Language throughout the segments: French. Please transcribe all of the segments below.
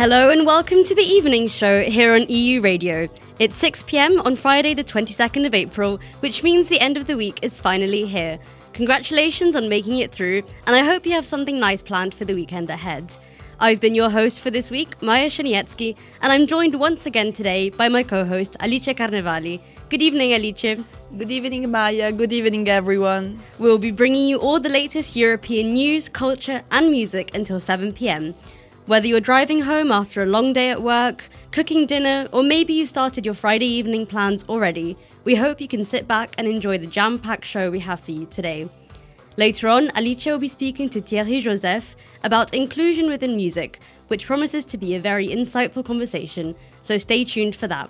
Hello and welcome to the evening show here on EU Radio. It's 6 pm on Friday, the 22nd of April, which means the end of the week is finally here. Congratulations on making it through, and I hope you have something nice planned for the weekend ahead. I've been your host for this week, Maya Shanietsky, and I'm joined once again today by my co host, Alice Carnevali. Good evening, Alice. Good evening, Maya. Good evening, everyone. We'll be bringing you all the latest European news, culture, and music until 7 pm. Whether you're driving home after a long day at work, cooking dinner, or maybe you've started your Friday evening plans already, we hope you can sit back and enjoy the jam packed show we have for you today. Later on, Alicia will be speaking to Thierry Joseph about inclusion within music, which promises to be a very insightful conversation, so stay tuned for that.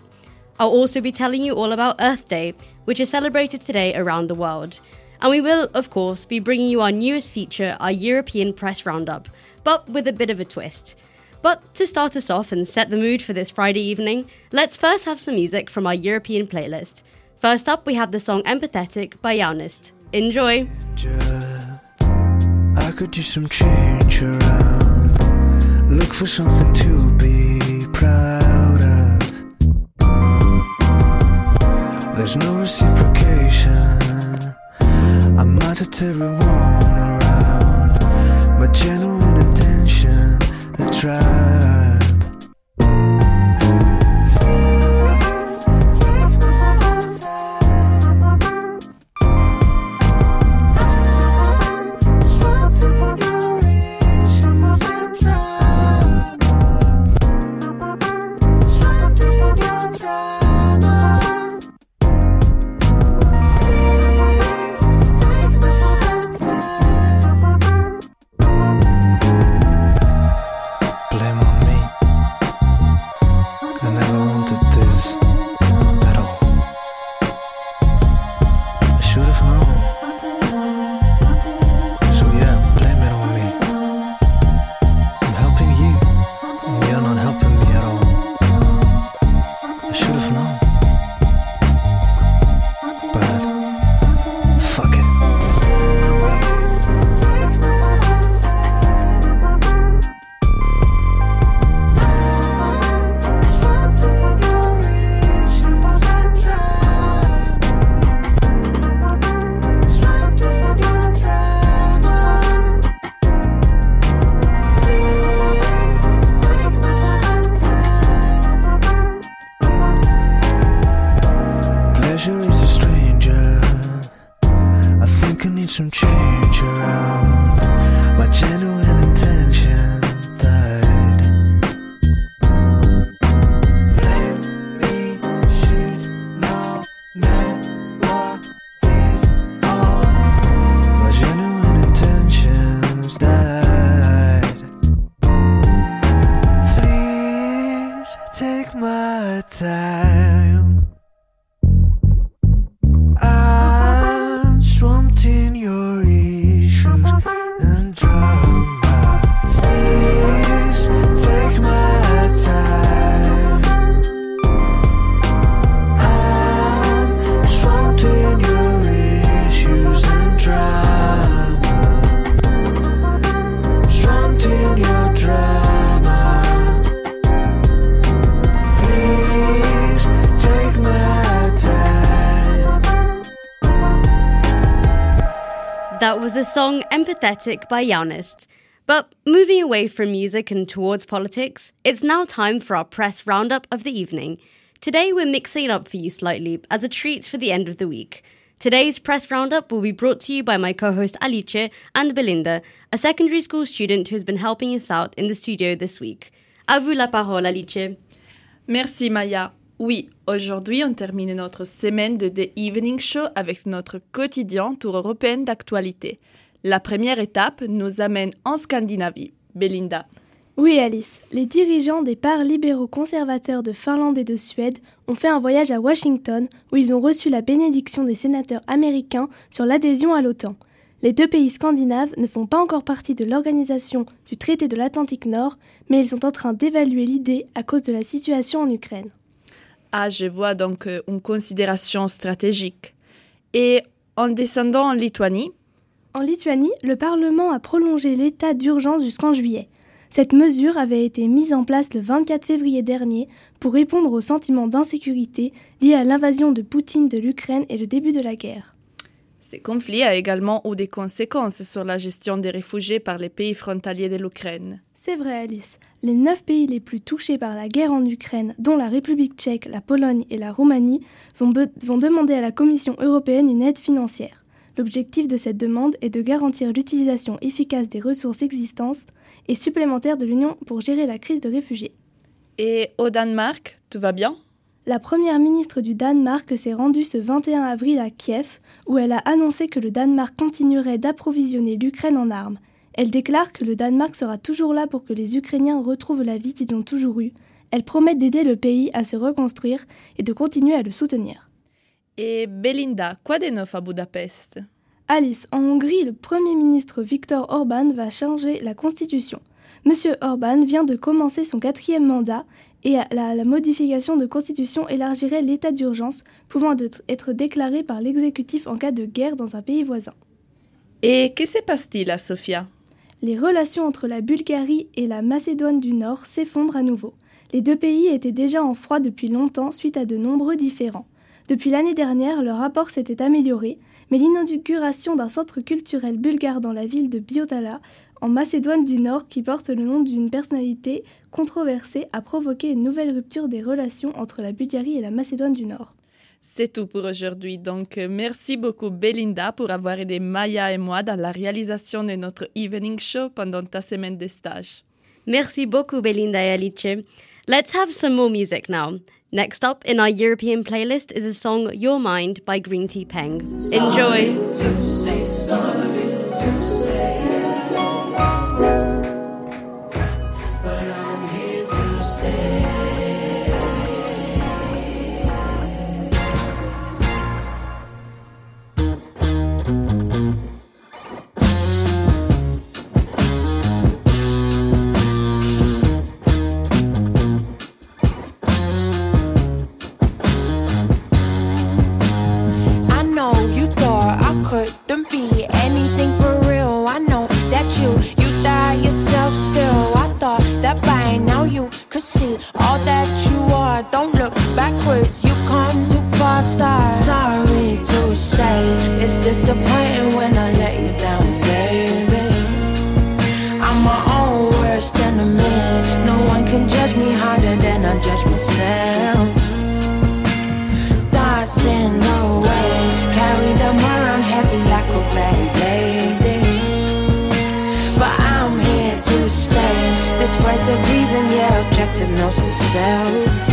I'll also be telling you all about Earth Day, which is celebrated today around the world. And we will, of course, be bringing you our newest feature, our European Press Roundup, but with a bit of a twist. But to start us off and set the mood for this Friday evening, let's first have some music from our European playlist. First up, we have the song Empathetic by Yaunist. Enjoy! I could do some change around. Look for something to be proud of. There's no reciprocation. I'm not at everyone No. Empathetic by Yaunist. But moving away from music and towards politics, it's now time for our press roundup of the evening. Today we're mixing it up for you slightly as a treat for the end of the week. Today's press roundup will be brought to you by my co host Alice and Belinda, a secondary school student who's been helping us out in the studio this week. À vous la parole, Alice. Merci, Maya. Oui, aujourd'hui, on termine notre semaine de The Evening Show avec notre quotidien tour européen d'actualité. La première étape nous amène en Scandinavie. Belinda. Oui, Alice, les dirigeants des parts libéraux conservateurs de Finlande et de Suède ont fait un voyage à Washington où ils ont reçu la bénédiction des sénateurs américains sur l'adhésion à l'OTAN. Les deux pays scandinaves ne font pas encore partie de l'organisation du traité de l'Atlantique Nord, mais ils sont en train d'évaluer l'idée à cause de la situation en Ukraine. Ah, je vois donc euh, une considération stratégique. Et en descendant en Lituanie, En Lituanie, le Parlement a prolongé l'état d'urgence jusqu'en juillet. Cette mesure avait été mise en place le 24 février dernier pour répondre au sentiment d'insécurité lié à l'invasion de Poutine de l'Ukraine et le début de la guerre. Ce conflit a également eu des conséquences sur la gestion des réfugiés par les pays frontaliers de l'Ukraine. C'est vrai, Alice. Les neuf pays les plus touchés par la guerre en Ukraine, dont la République tchèque, la Pologne et la Roumanie, vont, vont demander à la Commission européenne une aide financière. L'objectif de cette demande est de garantir l'utilisation efficace des ressources existantes et supplémentaires de l'Union pour gérer la crise de réfugiés. Et au Danemark, tout va bien? La première ministre du Danemark s'est rendue ce 21 avril à Kiev, où elle a annoncé que le Danemark continuerait d'approvisionner l'Ukraine en armes. Elle déclare que le Danemark sera toujours là pour que les Ukrainiens retrouvent la vie qu'ils ont toujours eue. Elle promet d'aider le pays à se reconstruire et de continuer à le soutenir. Et Belinda, quoi de neuf à Budapest Alice, en Hongrie, le Premier ministre Viktor Orban va changer la constitution. Monsieur Orban vient de commencer son quatrième mandat et la, modification de constitution élargirait l'état d'urgence pouvant être déclaré par l'exécutif en cas de guerre dans un pays voisin. Et que se passe-t-il à Sofia? Les relations entre la Bulgarie et la Macédoine du Nord s'effondrent à nouveau. Les deux pays étaient déjà en froid depuis longtemps suite à de nombreux différends. Depuis l'année dernière, le rapport s'était amélioré, mais l'inauguration d'un centre culturel bulgare dans la ville de Biotala en Macédoine du Nord, qui porte le nom d'une personnalité controversée, a provoqué une nouvelle rupture des relations entre la Bulgarie et la Macédoine du Nord. C'est tout pour aujourd'hui. Donc, merci beaucoup Belinda pour avoir aidé Maya et moi dans la réalisation de notre evening show pendant ta semaine de stage. Merci beaucoup Belinda et Alice. Let's have some more music now. Next up in our European playlist is a song Your Mind by Green Tea Peng. Enjoy! yourself.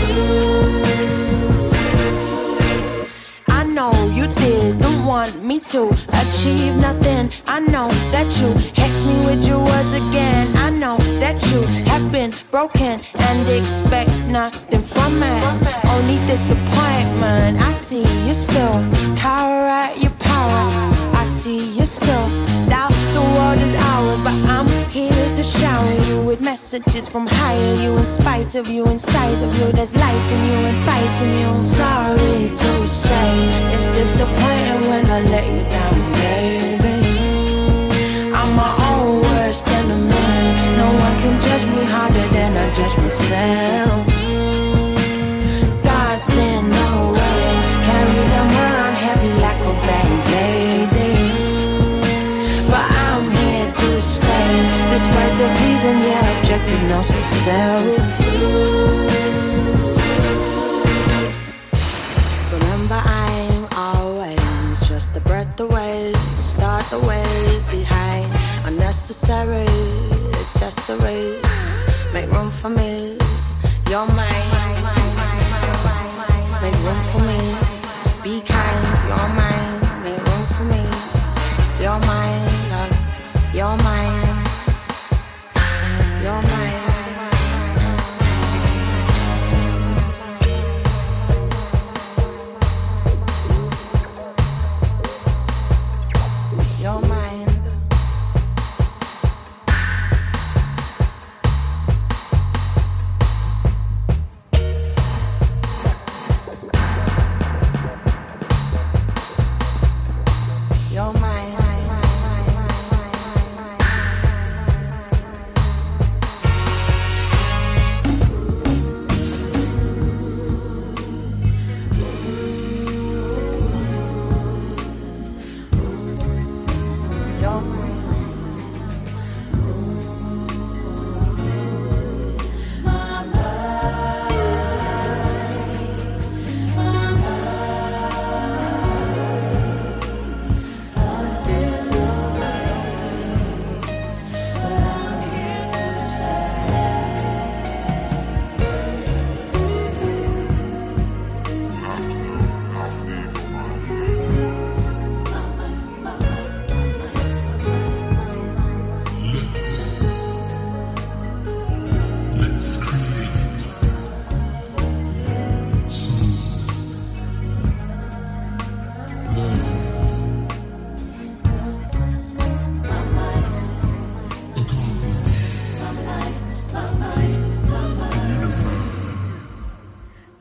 I know you didn't want me to achieve nothing. I know that you hexed me with your words again. I know that you have been broken and expect nothing from me. Only disappointment. I see you still cower at your power. I see messages from higher you in spite of you inside of you there's light in you and fighting you. Sorry to say it's disappointing when I let you down baby. I'm my own worst enemy. No one can judge me harder than I judge myself voice of reason yeah objective knows the Remember I'm always just a breath away Start the way behind. Unnecessary accessories Make room for me. You're mine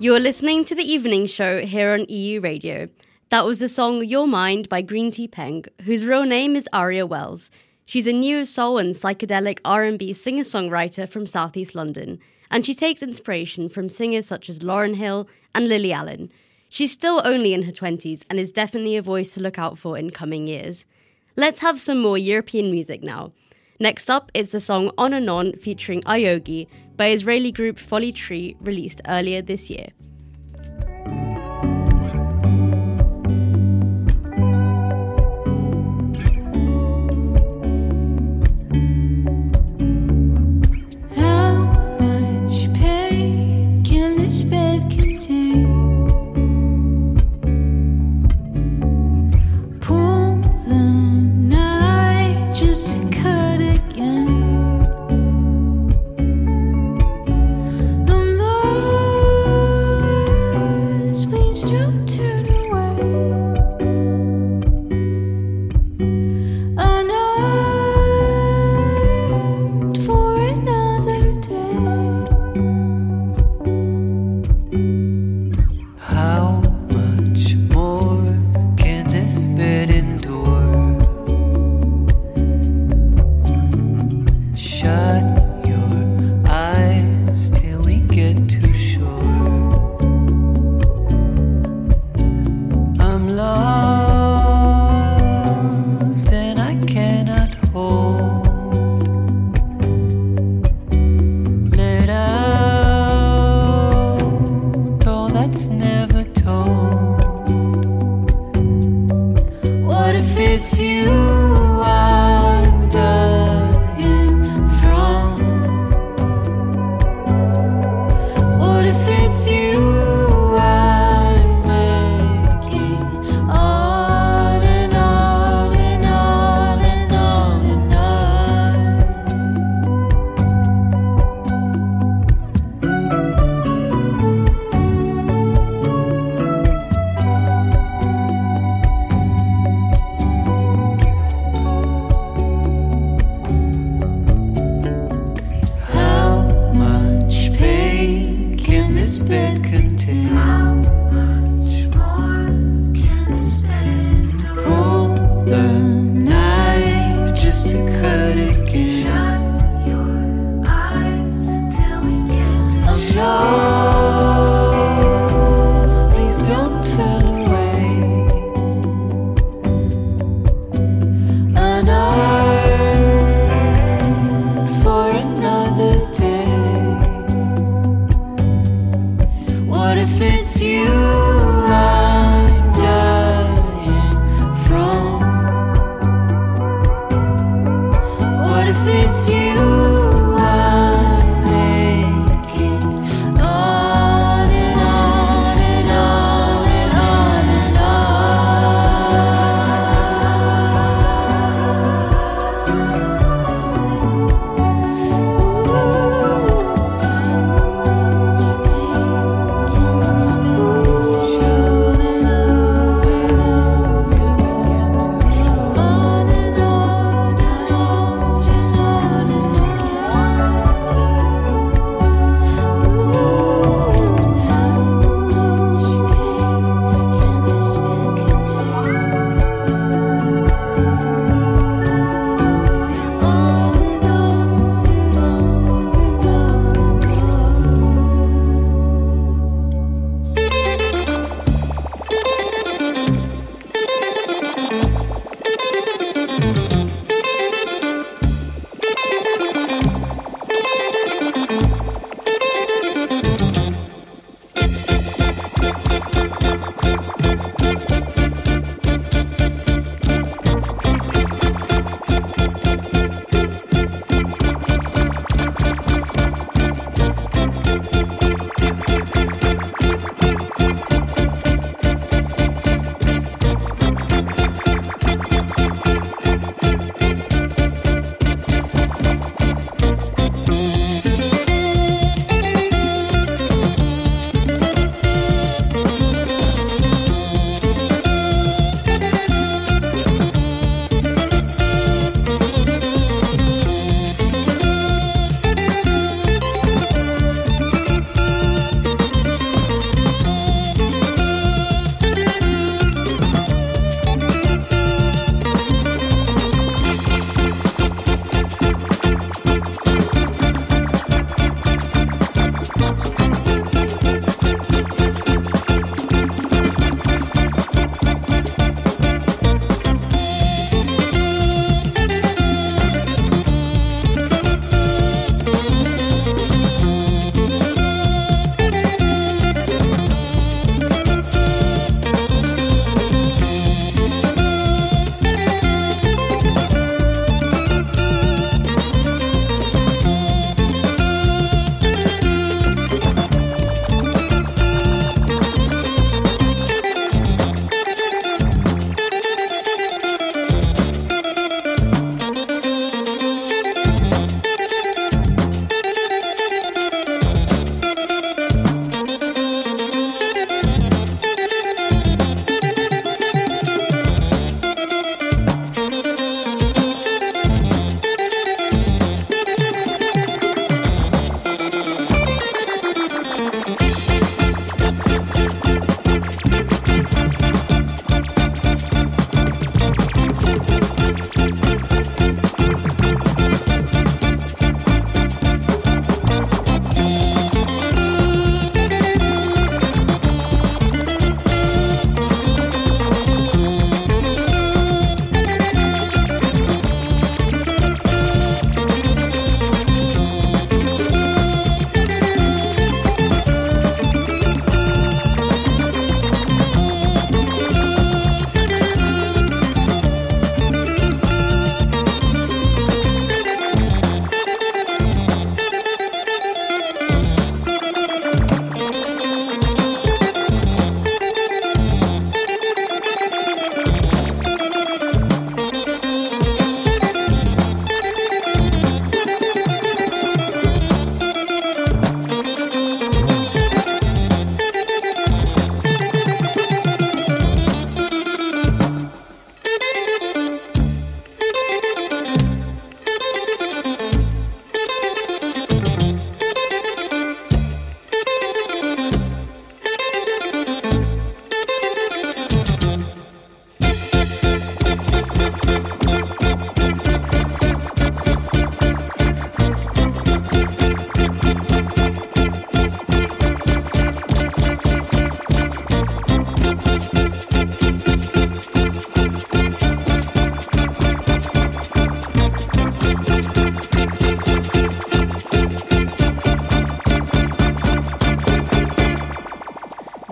You're listening to the evening show here on EU Radio. That was the song Your Mind by Green Tea Peng, whose real name is Aria Wells. She's a new soul and psychedelic R&B singer-songwriter from Southeast London, and she takes inspiration from singers such as Lauren Hill and Lily Allen. She's still only in her 20s and is definitely a voice to look out for in coming years. Let's have some more European music now. Next up is the song On and On featuring Ayogi by Israeli group Folly Tree, released earlier this year.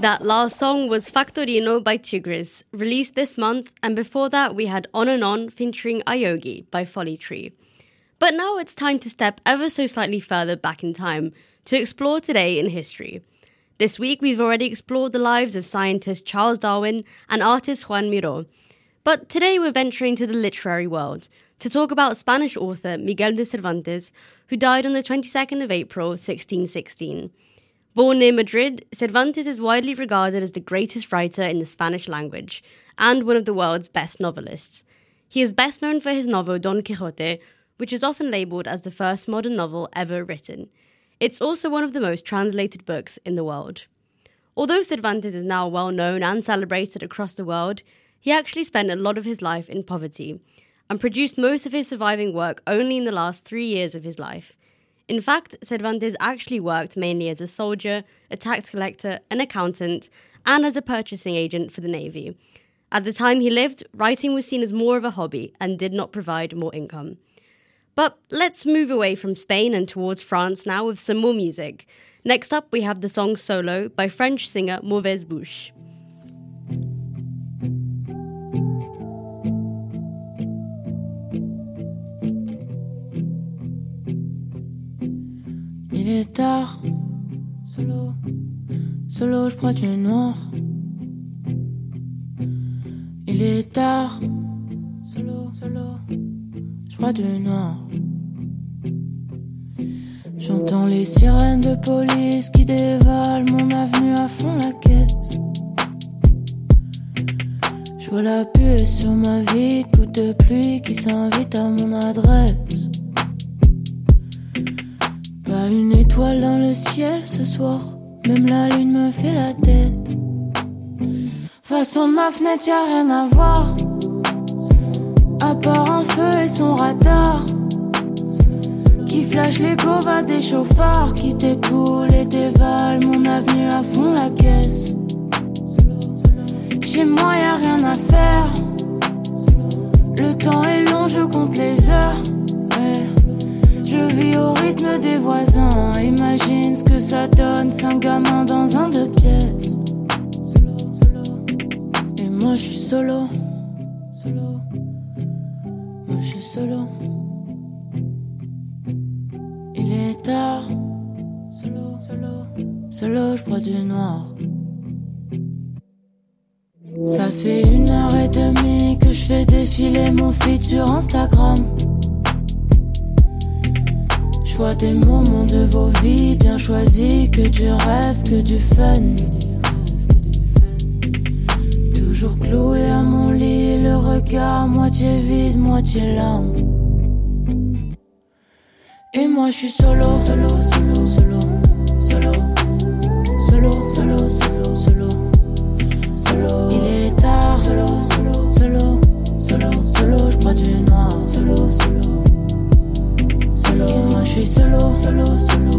That last song was Factorino by Tigris, released this month, and before that we had On and On featuring Ayogi by Folly Tree. But now it's time to step ever so slightly further back in time to explore today in history. This week we've already explored the lives of scientist Charles Darwin and artist Juan Miró. But today we're venturing to the literary world to talk about Spanish author Miguel de Cervantes, who died on the 22nd of April 1616. Born near Madrid, Cervantes is widely regarded as the greatest writer in the Spanish language and one of the world's best novelists. He is best known for his novel Don Quixote, which is often labeled as the first modern novel ever written. It's also one of the most translated books in the world. Although Cervantes is now well known and celebrated across the world, he actually spent a lot of his life in poverty and produced most of his surviving work only in the last three years of his life. In fact, Cervantes actually worked mainly as a soldier, a tax collector, an accountant, and as a purchasing agent for the Navy. At the time he lived, writing was seen as more of a hobby and did not provide more income. But let's move away from Spain and towards France now with some more music. Next up, we have the song Solo by French singer Mauvaise Bouche. Il est tard, solo, solo, je prends du noir. Il est tard, solo, solo, je prends du noir. J'entends les sirènes de police qui dévalent mon avenue à fond la caisse. Je vois la puée sur ma vie, goutte de pluie qui s'invite à mon adresse. Pas une étoile dans le ciel ce soir, même la lune me fait la tête. Façon de ma fenêtre, y a rien à voir. À part un feu et son radar. Qui flash les va des chauffards. Qui t'époule et dévale mon avenue à fond la caisse. Chez moi, y a rien à faire. Le temps est long, je compte les heures. Je vis au rythme des voisins. Imagine ce que ça donne, cinq gamins dans un deux pièces. Et moi je suis solo. Solo. Moi je suis solo. Il est tard. Solo, solo. Solo, je bois du noir. Ça fait une heure et demie que je fais défiler mon feed sur Instagram. Vois des moments de vos vies bien choisis, que du rêve, que du fun. Toujours cloué à mon lit, le regard moitié vide, moitié larme. Et moi je suis solo, solo, solo, solo, solo, solo, solo, solo, solo, solo. Il est tard, solo, solo, solo, solo, solo, je bois du noir, solo, solo, je suis solo, solo, solo,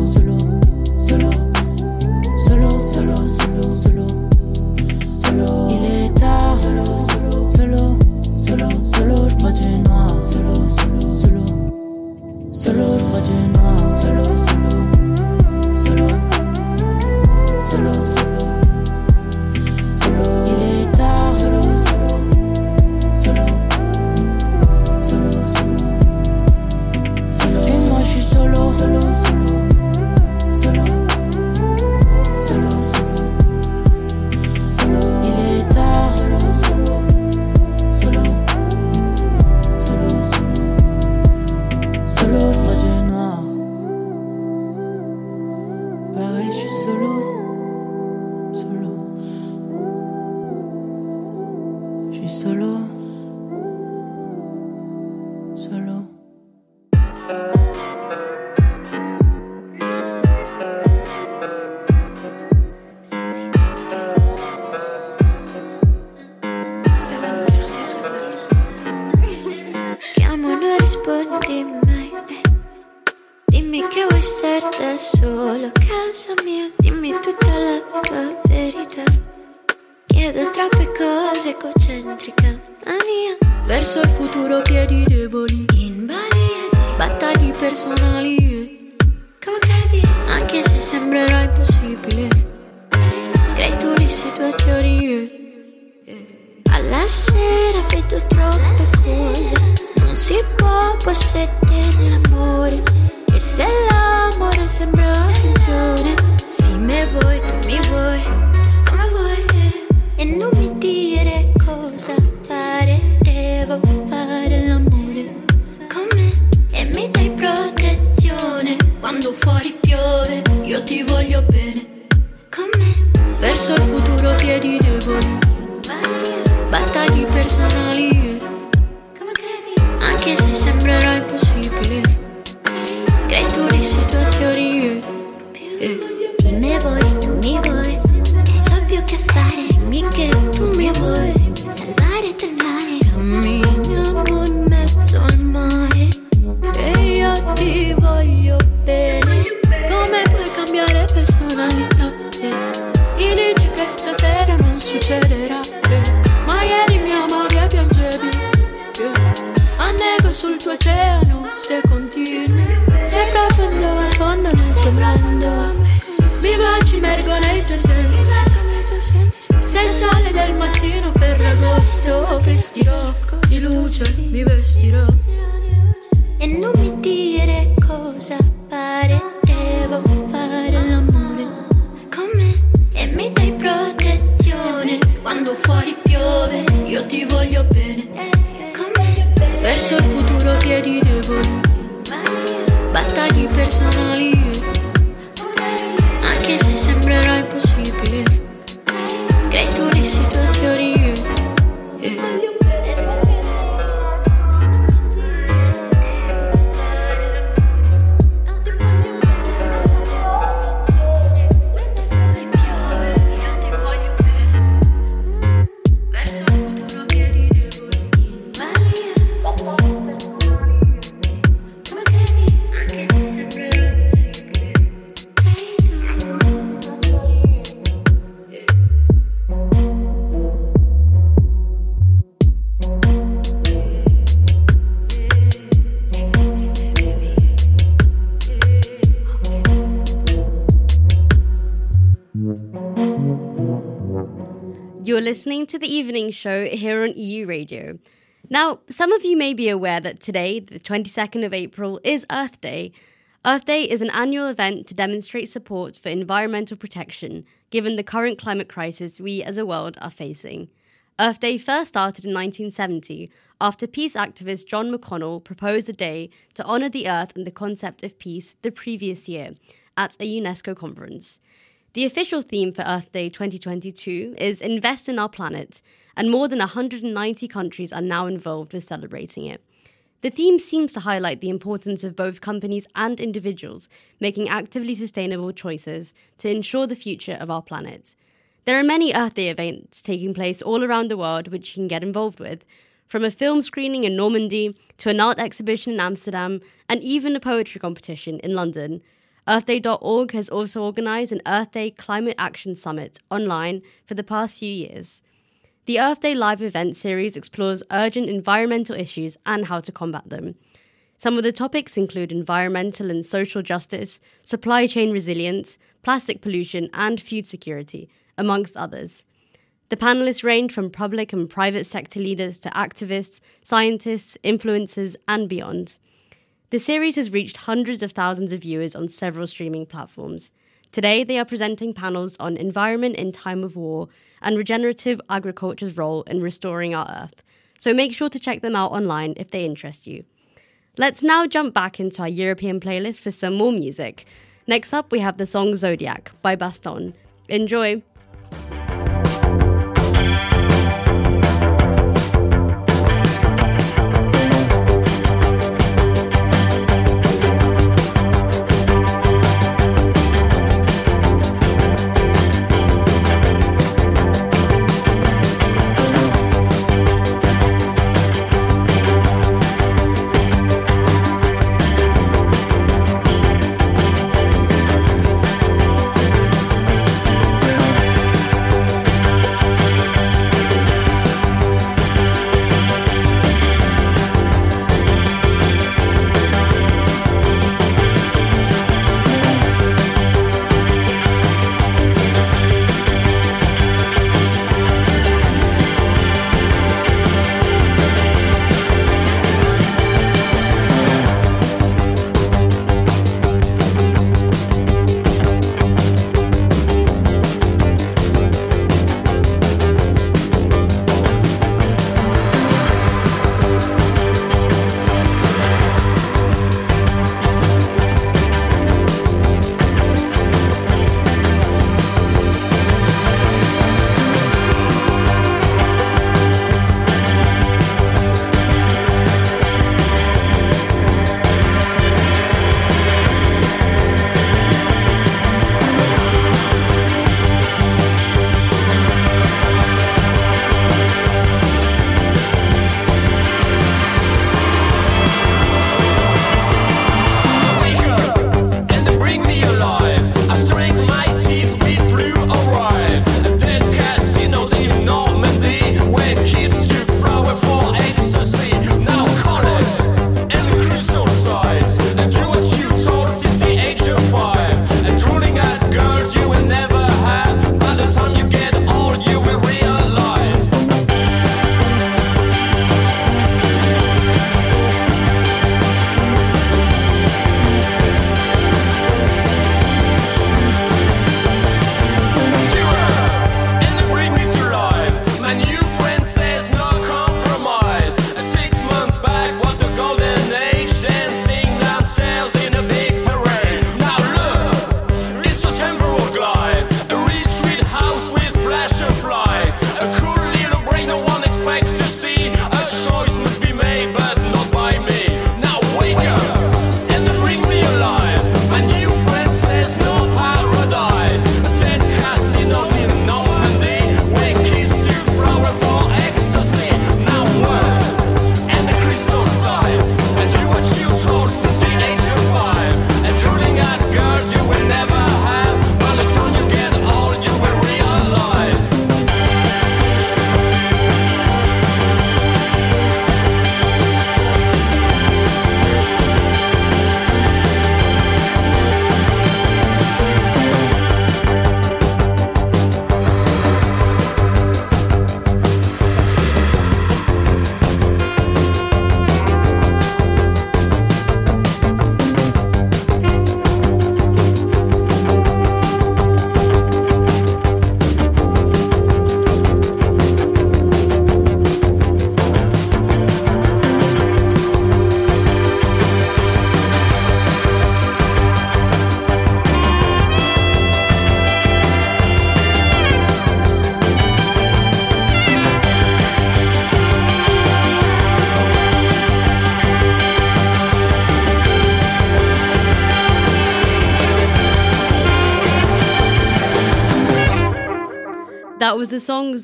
anche se sembrerà impossibile. Crei tu le situazioni. eh. You're listening to the evening show here on EU Radio. Now, some of you may be aware that today, the 22nd of April, is Earth Day. Earth Day is an annual event to demonstrate support for environmental protection, given the current climate crisis we as a world are facing. Earth Day first started in 1970 after peace activist John McConnell proposed a day to honour the earth and the concept of peace the previous year at a UNESCO conference. The official theme for Earth Day 2022 is Invest in Our Planet, and more than 190 countries are now involved with celebrating it. The theme seems to highlight the importance of both companies and individuals making actively sustainable choices to ensure the future of our planet. There are many Earth Day events taking place all around the world which you can get involved with, from a film screening in Normandy to an art exhibition in Amsterdam and even a poetry competition in London. EarthDay.org has also organised an Earth Day Climate Action Summit online for the past few years. The Earth Day Live event series explores urgent environmental issues and how to combat them. Some of the topics include environmental and social justice, supply chain resilience, plastic pollution, and food security, amongst others. The panelists range from public and private sector leaders to activists, scientists, influencers, and beyond. The series has reached hundreds of thousands of viewers on several streaming platforms. Today, they are presenting panels on environment in time of war and regenerative agriculture's role in restoring our Earth. So make sure to check them out online if they interest you. Let's now jump back into our European playlist for some more music. Next up, we have the song Zodiac by Baston. Enjoy!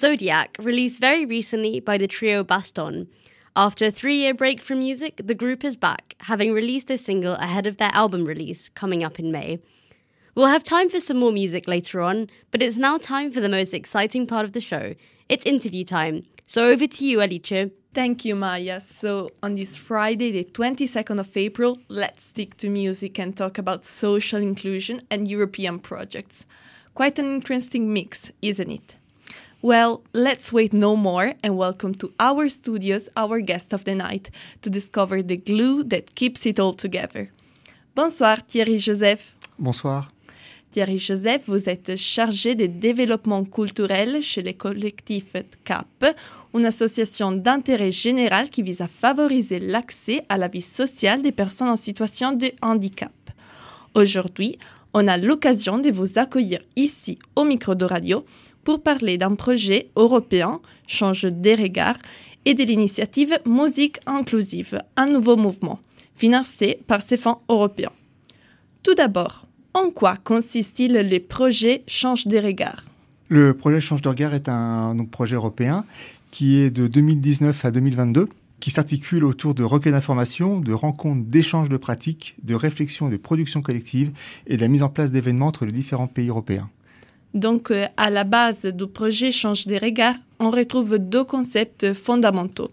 Zodiac, released very recently by the trio Baston. After a three year break from music, the group is back, having released this single ahead of their album release coming up in May. We'll have time for some more music later on, but it's now time for the most exciting part of the show. It's interview time. So over to you, Alice. Thank you, Maya. So, on this Friday, the 22nd of April, let's stick to music and talk about social inclusion and European projects. Quite an interesting mix, isn't it? Well, let's wait no more and welcome to our studios our guest of the night to discover the glue that keeps it all together. Bonsoir, Thierry Joseph. Bonsoir. Thierry Joseph, vous êtes chargé de développement culturel chez le collectif CAP, une association d'intérêt général qui vise à favoriser l'accès à la vie sociale des personnes en situation de handicap. Aujourd'hui, on a l'occasion de vous accueillir ici au micro de radio pour parler d'un projet européen, Change des regards, et de l'initiative Musique inclusive, un nouveau mouvement, financé par ces fonds européens. Tout d'abord, en quoi consiste-t-il le projet Change des regards? Le projet Change de regard est un projet européen qui est de 2019 à 2022, qui s'articule autour de recueils d'informations, de rencontres, d'échanges de pratiques, de réflexions et de production collective et de la mise en place d'événements entre les différents pays européens. Donc, euh, à la base du projet Change des regards, on retrouve deux concepts fondamentaux.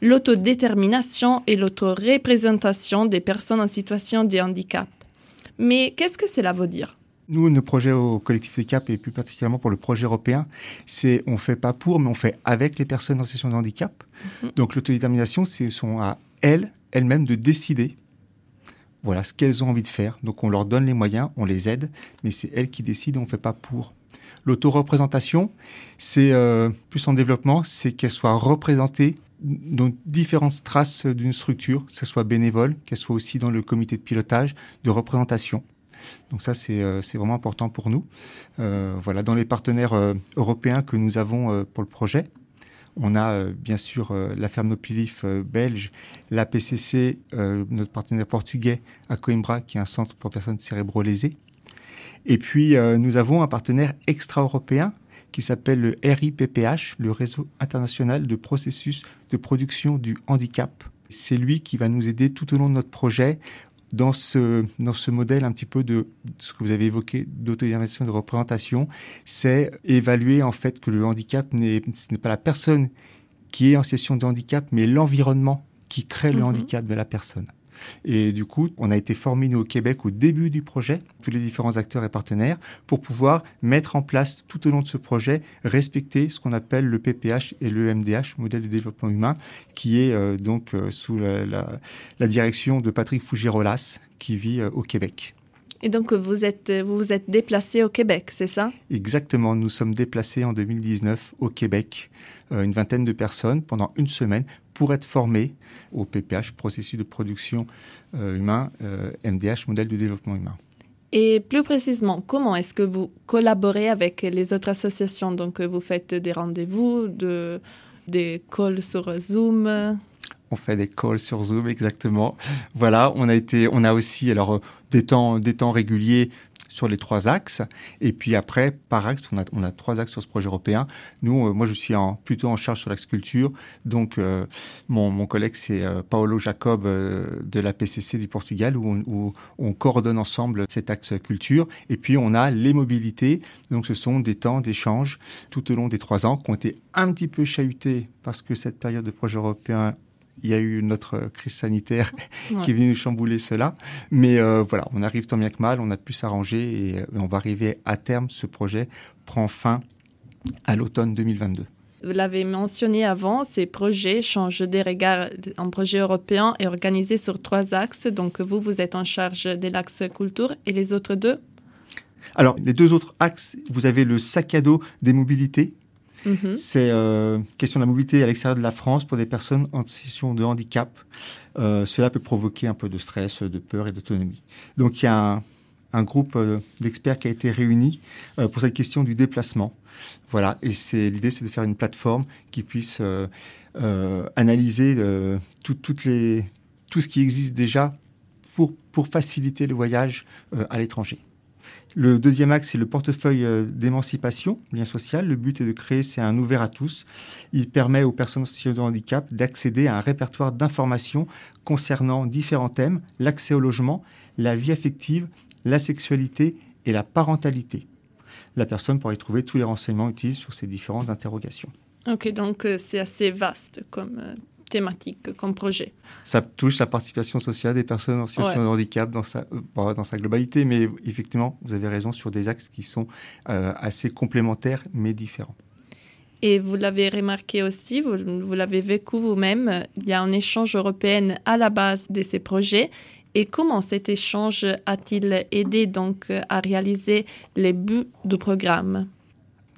L'autodétermination et l'autoreprésentation des personnes en situation de handicap. Mais qu'est-ce que cela veut dire? Nous, nos projets au collectif des CAP et plus particulièrement pour le projet européen, c'est on fait pas pour, mais on fait avec les personnes en situation de handicap. Donc l'autodétermination, c'est sont à elles, elles-mêmes de décider. Voilà ce qu'elles ont envie de faire. Donc on leur donne les moyens, on les aide, mais c'est elles qui décident, on fait pas pour. L'autoreprésentation, c'est euh, plus en développement, c'est qu'elles soient représentées dans différentes traces d'une structure, que ce soit bénévole, qu'elle soit aussi dans le comité de pilotage, de représentation. Donc ça, c'est euh, vraiment important pour nous. Euh, voilà, dans les partenaires euh, européens que nous avons euh, pour le projet, on a euh, bien sûr euh, la ferme Nopilif euh, belge, la PCC, notre partenaire portugais à Coimbra, qui est un centre pour personnes cérébro-lésées. Et puis, nous avons un partenaire extra-européen qui s'appelle le RIPPH, le Réseau international de processus de production du handicap. C'est lui qui va nous aider tout au long de notre projet dans ce, dans ce modèle un petit peu de ce que vous avez évoqué d'autodétermination de représentation, c'est évaluer en fait que le handicap n'est, ce n'est pas la personne qui est en situation de handicap, mais l'environnement qui crée le Mhm. handicap de la personne. Et du coup, on a été formés, nous, au Québec, au début du projet, tous les différents acteurs et partenaires, pour pouvoir mettre en place, tout au long de ce projet, respecter ce qu'on appelle le PPH et le MDH, modèle de développement humain, qui est euh, donc euh, sous la, la- la direction de Patrick Fougirolas, qui vit euh, au Québec. Et donc, vous êtes, vous vous êtes déplacé au Québec, c'est ça? Exactement, nous sommes déplacés en 2019 au Québec, une vingtaine de personnes, pendant une semaine, pour être formés au PPH, processus de production euh, humain, euh, MDH, modèle de développement humain. Et plus précisément, comment est-ce que vous collaborez avec les autres associations? Donc, euh, vous faites des rendez-vous, de, des calls sur Zoom? On fait des calls sur Zoom, exactement. Voilà, on a été, on a aussi alors euh, des temps, des temps réguliers sur les trois axes. Et puis après, par axe, on a, on a trois axes sur ce projet européen. Nous, euh, moi, je suis plutôt en charge sur l'axe culture. Donc, euh, mon, mon collègue, c'est euh, Paolo Jacob de la PCC du Portugal, où on, où on coordonne ensemble cet axe culture. Et puis, on a les mobilités. Donc, ce sont des temps d'échange tout au long des trois ans qui ont été un petit peu chahutés parce que cette période de projet européen il y a eu notre crise sanitaire Ouais. qui est venue nous chambouler cela. Mais euh, voilà, on arrive tant bien que mal, on a pu s'arranger et, euh, on va arriver à terme. Ce projet prend fin à l'automne 2022. Vous l'avez mentionné avant, ces projets changent des regards. Un projet européen est organisé sur trois axes. Donc, vous, vous êtes en charge de l'axe culture et les autres deux? Alors, les deux autres axes, vous avez le sac à dos des mobilités. Mhm. C'est euh, question de la mobilité à l'extérieur de la France pour des personnes en situation de handicap. Euh, cela peut provoquer un peu de stress, de peur et d'autonomie. Donc il y a un, groupe euh, d'experts qui a été réuni euh, pour cette question du déplacement. Voilà, et l'idée, c'est de faire une plateforme qui puisse analyser tout, ce qui existe déjà pour, faciliter le voyage à l'étranger. Le deuxième axe, c'est le portefeuille euh, d'émancipation, lien social. Le but est de créer, c'est un ouvert à tous. Il permet aux personnes en situation de handicap d'accéder à un répertoire d'informations concernant différents thèmes, l'accès au logement, la vie affective, la sexualité et la parentalité. La personne pourra y trouver tous les renseignements utiles sur ces différentes interrogations. Ok, donc euh, c'est assez vaste comme euh, thématique, comme projet. Ça touche la participation sociale des personnes en situation Ouais. de handicap dans sa, dans sa globalité, mais effectivement, vous avez raison sur des axes qui sont euh, assez complémentaires mais différents. Et vous l'avez remarqué aussi, vous, vous l'avez vécu vous-même, il y a un échange européen à la base de ces projets. Et comment cet échange a-t-il aidé donc à réaliser les buts du programme?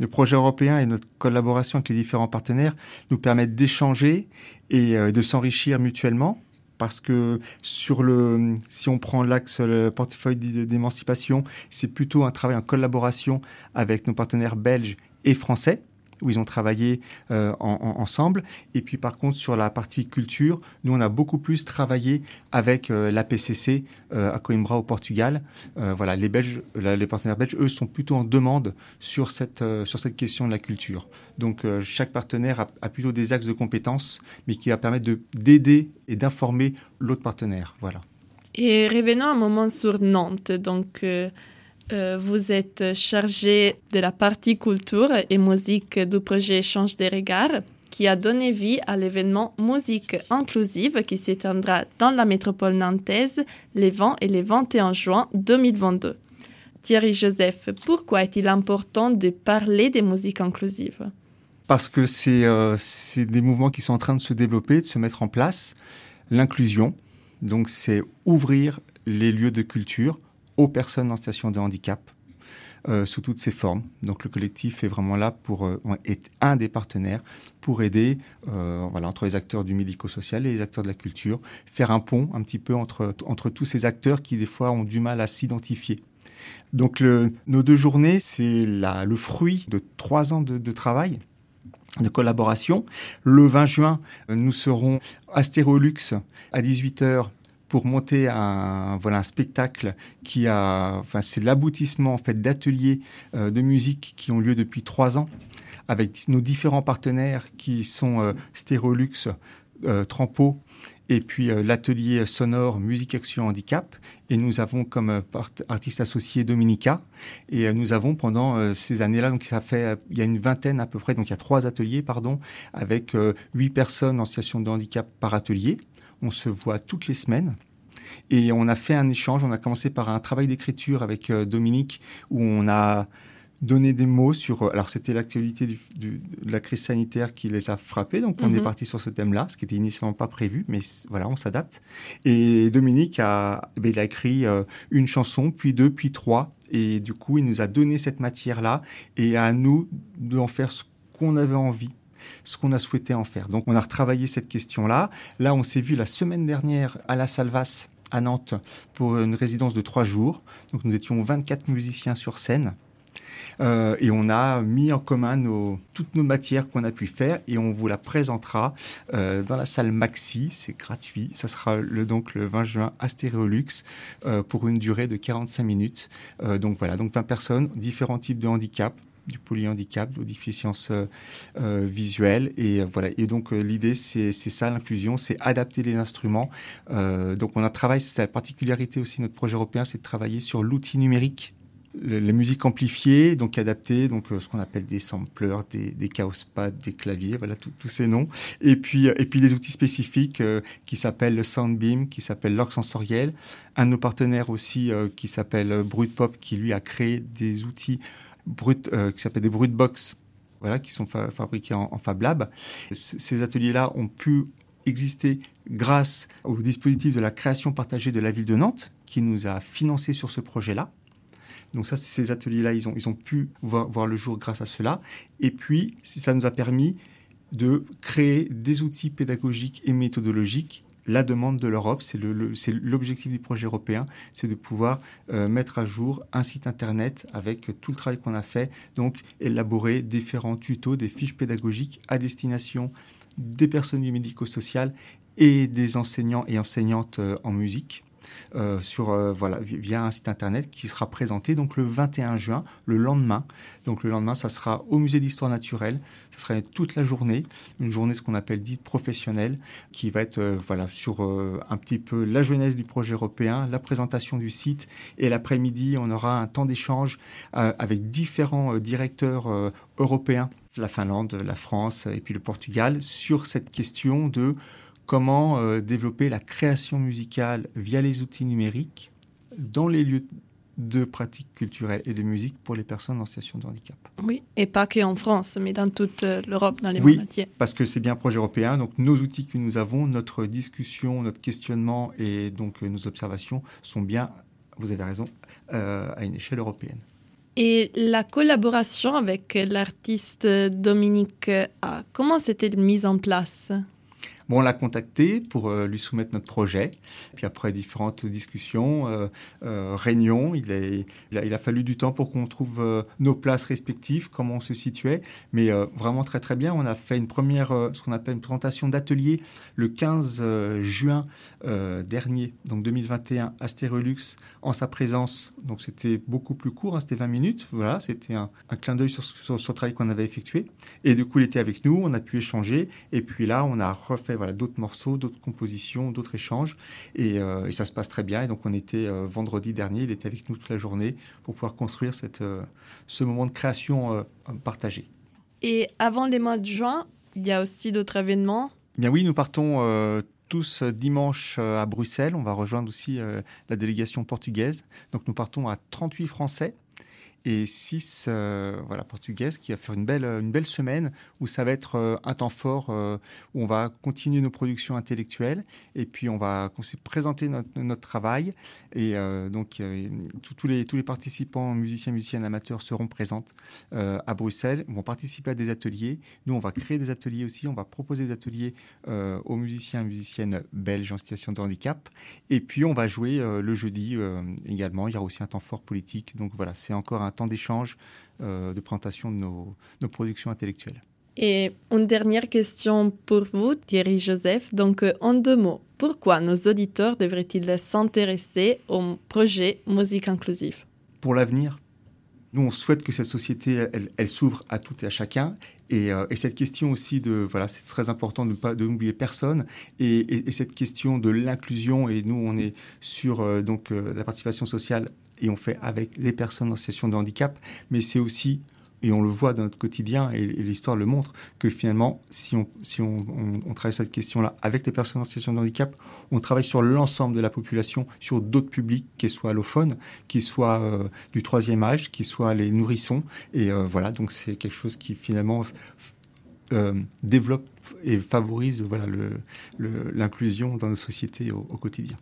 Le projet européen et notre collaboration avec les différents partenaires nous permettent d'échanger et euh, de s'enrichir mutuellement. Parce que sur le, si on prend l'axe le portefeuille d'é- d'émancipation, c'est plutôt un travail en collaboration avec nos partenaires belges et français où ils ont travaillé euh, en- en- ensemble. Et puis par contre sur la partie culture, nous on a beaucoup plus travaillé avec euh, l'APCC euh, à Coimbra au Portugal. Euh, voilà, les Belges, la- les partenaires belges, eux, sont plutôt en demande sur cette sur cette question de la culture. Donc chaque partenaire a, plutôt des axes de compétences, mais qui va permettre de d'aider et d'informer l'autre partenaire. Voilà. Et revenons un moment sur Nantes. Donc, euh, vous êtes chargé de la partie culture et musique du projet Échange des regards qui a donné vie à l'événement Musique inclusive qui s'étendra dans la métropole nantaise les 20 et les 21 juin 2022. Thierry Joseph, pourquoi est-il important de parler des musiques inclusives? Parce que euh, c'est des mouvements qui sont en train de se développer, de se mettre en place. L'inclusion, donc c'est ouvrir les lieux de culture aux personnes en situation de handicap euh, sous toutes ses formes. Donc le collectif est vraiment là pour euh, est un des partenaires pour aider euh, voilà entre les acteurs du médico-social et les acteurs de la culture, faire un pont un petit peu entre entre tous ces acteurs qui des fois ont du mal à s'identifier. Donc nos deux journées, c'est le fruit de trois ans de, de travail de collaboration. Le 20 juin, nous serons à Stérolux à 18h pour monter un voilà un spectacle qui a enfin c'est l'aboutissement en fait d'ateliers euh, de musique qui ont lieu depuis trois ans avec nos différents partenaires qui sont euh, Stérolux, euh, Trampo et puis euh, l'atelier sonore Musique Action Handicap. Et nous avons comme artiste associé Dominica. Et nous avons pendant ces années-là, donc ça fait, il y a une vingtaine à peu près, donc il y a trois ateliers, pardon, avec huit personnes en situation de handicap par atelier. On se voit toutes les semaines. Et on a fait un échange. On a commencé par un travail d'écriture avec euh, Dominique, où on a donné des mots sur. euh, Alors, c'était l'actualité du- du- de la crise sanitaire qui les a frappés. Donc, on Mhm. est parti sur ce thème-là, ce qui était initialement pas prévu, mais voilà, on s'adapte. Et Dominique a, eh ben, il a écrit euh, une chanson, puis deux, puis trois. Et du coup, il nous a donné cette matière-là et à nous d'en faire ce qu'on avait envie ce qu'on a souhaité en faire. Donc on a retravaillé cette question-là. Là, on s'est vu la semaine dernière à la Salvas à Nantes pour une résidence de trois jours. Donc nous étions 24 musiciens sur scène. Euh, et on a mis en commun toutes nos matières qu'on a pu faire et on vous la présentera euh, dans la salle Maxi. C'est gratuit. Ça sera le, donc le 20 juin à Stéréolux euh, pour une durée de 45 minutes. Donc voilà, donc 20 personnes, différents types de handicap du polyhandicap, de déficience euh, euh, visuelle et euh, voilà et donc euh, l'idée c'est ça l'inclusion c'est adapter les instruments donc on a travaillé c'est la particularité aussi de notre projet européen c'est de travailler sur l'outil numérique la musique amplifiée, donc adaptée, donc ce qu'on appelle des sampleurs, des, des chaospads, des claviers, voilà tous ces noms. Et puis, et puis des outils spécifiques qui s'appellent le Soundbeam, qui s'appelle l'orgue sensoriel. Un de nos partenaires aussi qui s'appelle euh, Brut Pop, qui lui a créé des outils euh, qui s'appellent des Brut Box, voilà, qui sont fa- fabriqués en, en Fab Lab. Ces ateliers-là ont pu exister grâce au dispositif de la création partagée de la ville de Nantes, qui nous a financé sur ce projet-là. Donc ça, ces ateliers-là, ils ont, ils ont pu voir, voir le jour grâce à cela. Et puis, ça nous a permis de créer des outils pédagogiques et méthodologiques. La demande de l'Europe, c'est l'objectif du projet européen, c'est de pouvoir euh, mettre à jour un site internet avec tout le travail qu'on a fait, donc élaborer différents tutos, des fiches pédagogiques à destination des personnes médico-social et des enseignants et enseignantes euh, en musique. Euh, sur euh, voilà vi- via un site internet qui sera présenté donc le 21 juin, le lendemain. Donc le lendemain, ça sera au musée d'histoire naturelle. Ça sera toute la journée, une journée ce qu'on appelle dite professionnelle, qui va être euh, voilà sur un petit peu la jeunesse du projet européen, la présentation du site et l'après-midi, on aura un temps d'échange avec différents directeurs européens, la Finlande, la France et puis le Portugal, sur cette question de comment euh, développer la création musicale via les outils numériques dans les lieux de pratique culturelle et de musique pour les personnes en situation de handicap. Oui, et pas qu'en France, mais dans toute euh, l'Europe, dans les Oui. mondes entiers. Parce que c'est bien un projet européen, donc nos outils que nous avons, notre discussion, notre questionnement et donc euh, nos observations sont bien, vous avez raison, euh, à une échelle européenne. Et la collaboration avec l'artiste Dominique A, comment s'était mise en place? Bon, on l'a contacté pour euh, lui soumettre notre projet. Puis après différentes discussions, euh, euh, réunions, il, a, fallu du temps pour qu'on trouve nos places respectives, comment on se situait. Mais vraiment très très bien. On a fait une première, ce qu'on appelle une présentation d'atelier le 15 euh, juin dernier, donc 2021, à Stérolux, en sa présence. Donc c'était beaucoup plus court, hein, c'était 20 minutes. Voilà, c'était un, un clin d'œil sur, sur, sur le travail qu'on avait effectué. Et du coup, il était avec nous, on a pu échanger. Et puis là, on a refait voilà, d'autres morceaux, d'autres compositions, d'autres échanges. Et, euh, et ça se passe très bien. Et donc, on était euh, vendredi dernier, il était avec nous toute la journée pour pouvoir construire cette, euh, ce moment de création partagé. Et avant les mois de juin, il y a aussi d'autres événements? Bien oui, nous partons tous dimanche à Bruxelles. On va rejoindre aussi la délégation portugaise. Donc nous partons à 38 Français et 6 euh, voilà, portugaises qui va faire une belle, une belle semaine où ça va être euh, un temps fort euh, où on va continuer nos productions intellectuelles et puis on va présenter notre, notre travail et euh, donc euh, tous- tous les, tous les participants, musiciens, musiciennes, amateurs seront présentes euh, à Bruxelles, vont participer à des ateliers. Nous, on va créer des ateliers aussi, on va proposer des ateliers aux musiciens et musiciennes belges en situation de handicap. Et puis, on va jouer le jeudi également. Il y aura aussi un temps fort politique. Donc voilà, c'est encore un temps d'échange, euh, de présentation de nos, nos productions intellectuelles. Et une dernière question pour vous, Thierry Joseph. Donc, euh, en deux mots, pourquoi nos auditeurs devraient-ils s'intéresser au projet Musique inclusive? Pour l'avenir, nous, on souhaite que cette société, elle, s'ouvre à tout et à chacun. Et, euh, et cette question aussi de, voilà, c'est très important de ne pas de n'oublier personne. Et cette question de l'inclusion, et nous, on est sur euh, donc euh, la participation sociale et on fait avec les personnes en situation de handicap, mais c'est aussi et on le voit dans notre quotidien, et, l'histoire le montre, que finalement, si on, si on, travaille cette question-là avec les personnes en situation de handicap, on travaille sur l'ensemble de la population, sur d'autres publics, qu'ils soient allophones, qu'ils soient euh, du troisième âge, qu'ils soient les nourrissons. Et euh, voilà, donc c'est quelque chose qui finalement euh, développe et favorise voilà, l'inclusion dans nos sociétés au quotidien.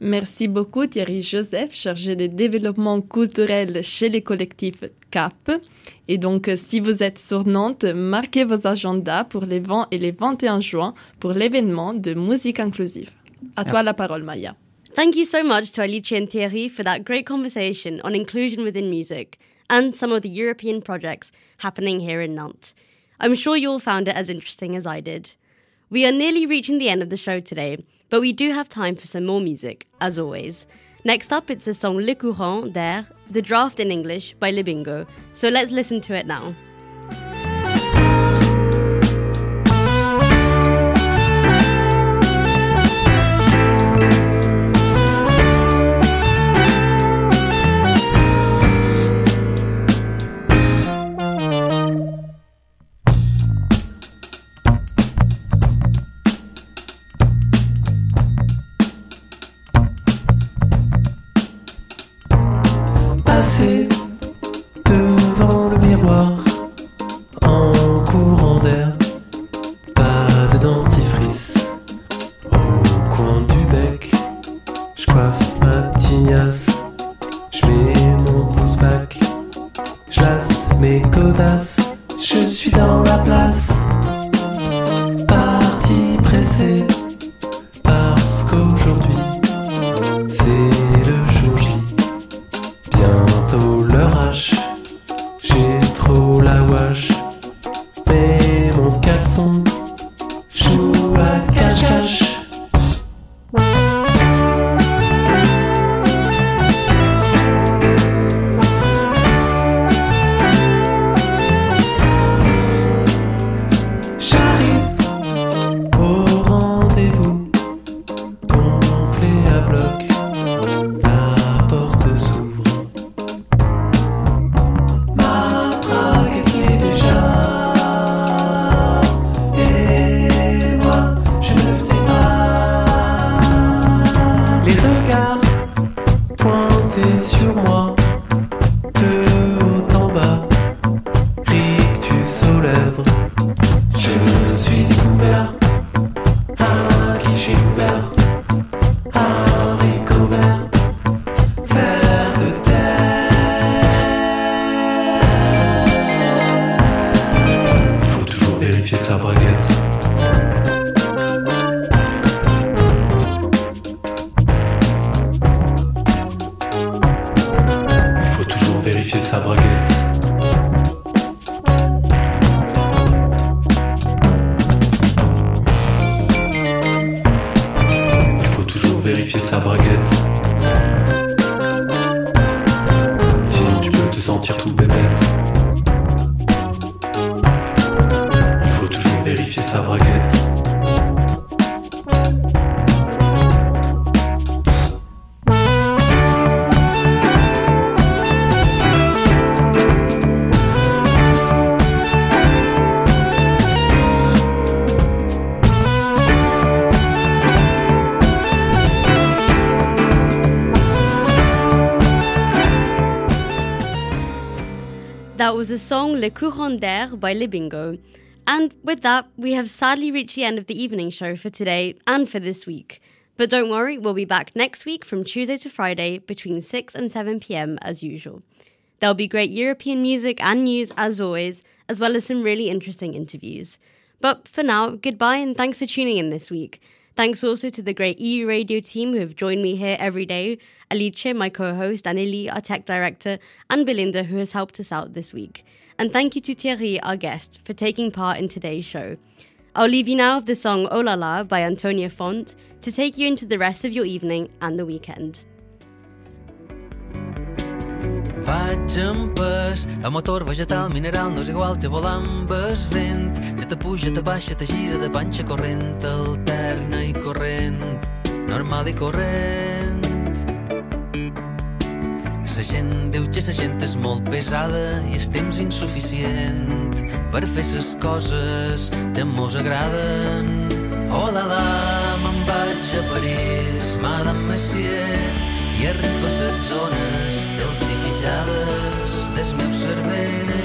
Merci beaucoup Thierry Joseph, chargé de développement culturel chez les collectifs CAP. Et donc, euh, si vous êtes sur Nantes, marquez vos agendas pour les 20 et les 21 juin pour l'événement de musique inclusive. À toi la parole, Maya. Thank you so much to Alicia and Thierry for that great conversation on inclusion within music and some of the European projects happening here in Nantes. I'm sure you all found it as interesting as I did. We are nearly reaching the end of the show today, but we do have time for some more music, as always. Next up, it's the song Le Courant d'Air, the draft in English by Libingo. So let's listen to it now. By Libingo. And with that, we have sadly reached the end of the evening show for today and for this week. But don't worry, we'll be back next week from Tuesday to Friday between 6 and 7 pm as usual. There'll be great European music and news as always, as well as some really interesting interviews. But for now, goodbye and thanks for tuning in this week. Thanks also to the great EU radio team who have joined me here every day Alice, my co host, and Eli, our tech director, and Belinda, who has helped us out this week. And thank you to Thierry, our guest, for taking part in today's show. I'll leave you now with the song Oh La La by Antonia Font to take you into the rest of your evening and the weekend. Vaig amb pes, motor vegetal, mineral, no és igual, amb vent. Te puja, te baixa, te gira de panxa corrent, alterna i corrent, normal i corrent. La gent diu que la gent és molt pesada i el temps insuficient per fer les coses que mos agraden. Oh la la, me'n vaig a París, Madame Messier, i arribo a les zones calcificades del meu cervell.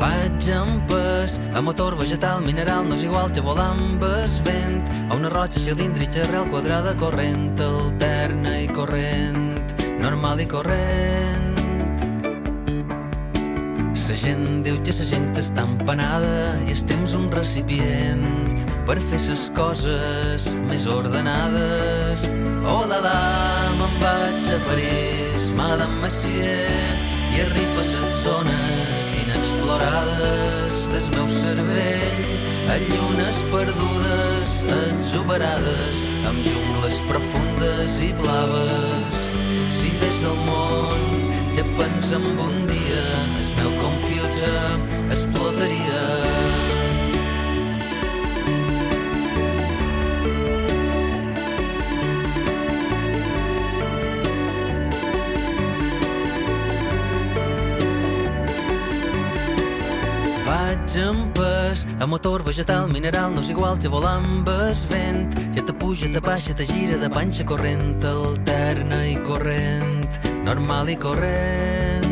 Vaig amb pes, a motor vegetal, mineral, no és igual amb es vent, a una roja cilíndrica, arrel quadrada, corrent, alterna i corrent, normal i corrent. La gent diu que la gent està empanada i el temps un recipient per fer les coses més ordenades. Oh la la, me'n vaig a París, Madame Messier, i arribo a les zones inexplorades del meu cervell, a llunes perdudes, exuberades, amb jungles profundes i blaves. Si fes del món que pensa en un dia, el meu computer a motor vegetal, mineral, no és igual que volar amb es vent. Ja te puja, te baixa, te gira de panxa corrent, alterna i corrent, normal i corrent.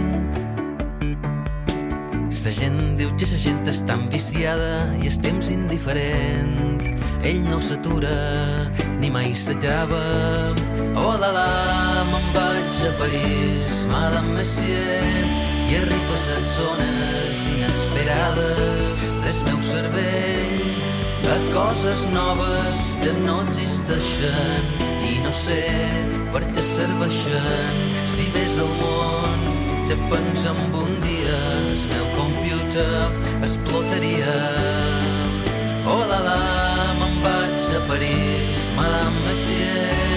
La gent diu que la gent està enviciada i el temps indiferent. Ell no s'atura, ni mai s'acaba. Oh la la, me'n vaig a París, Madame Messier, i arribo a zones inesperades és meu cervell de coses noves que no existeixen. I no sé per què serveixen. Si ves el món te pens en un dia el meu computer explotaria. Oh la la me'n vaig a París Madame Messier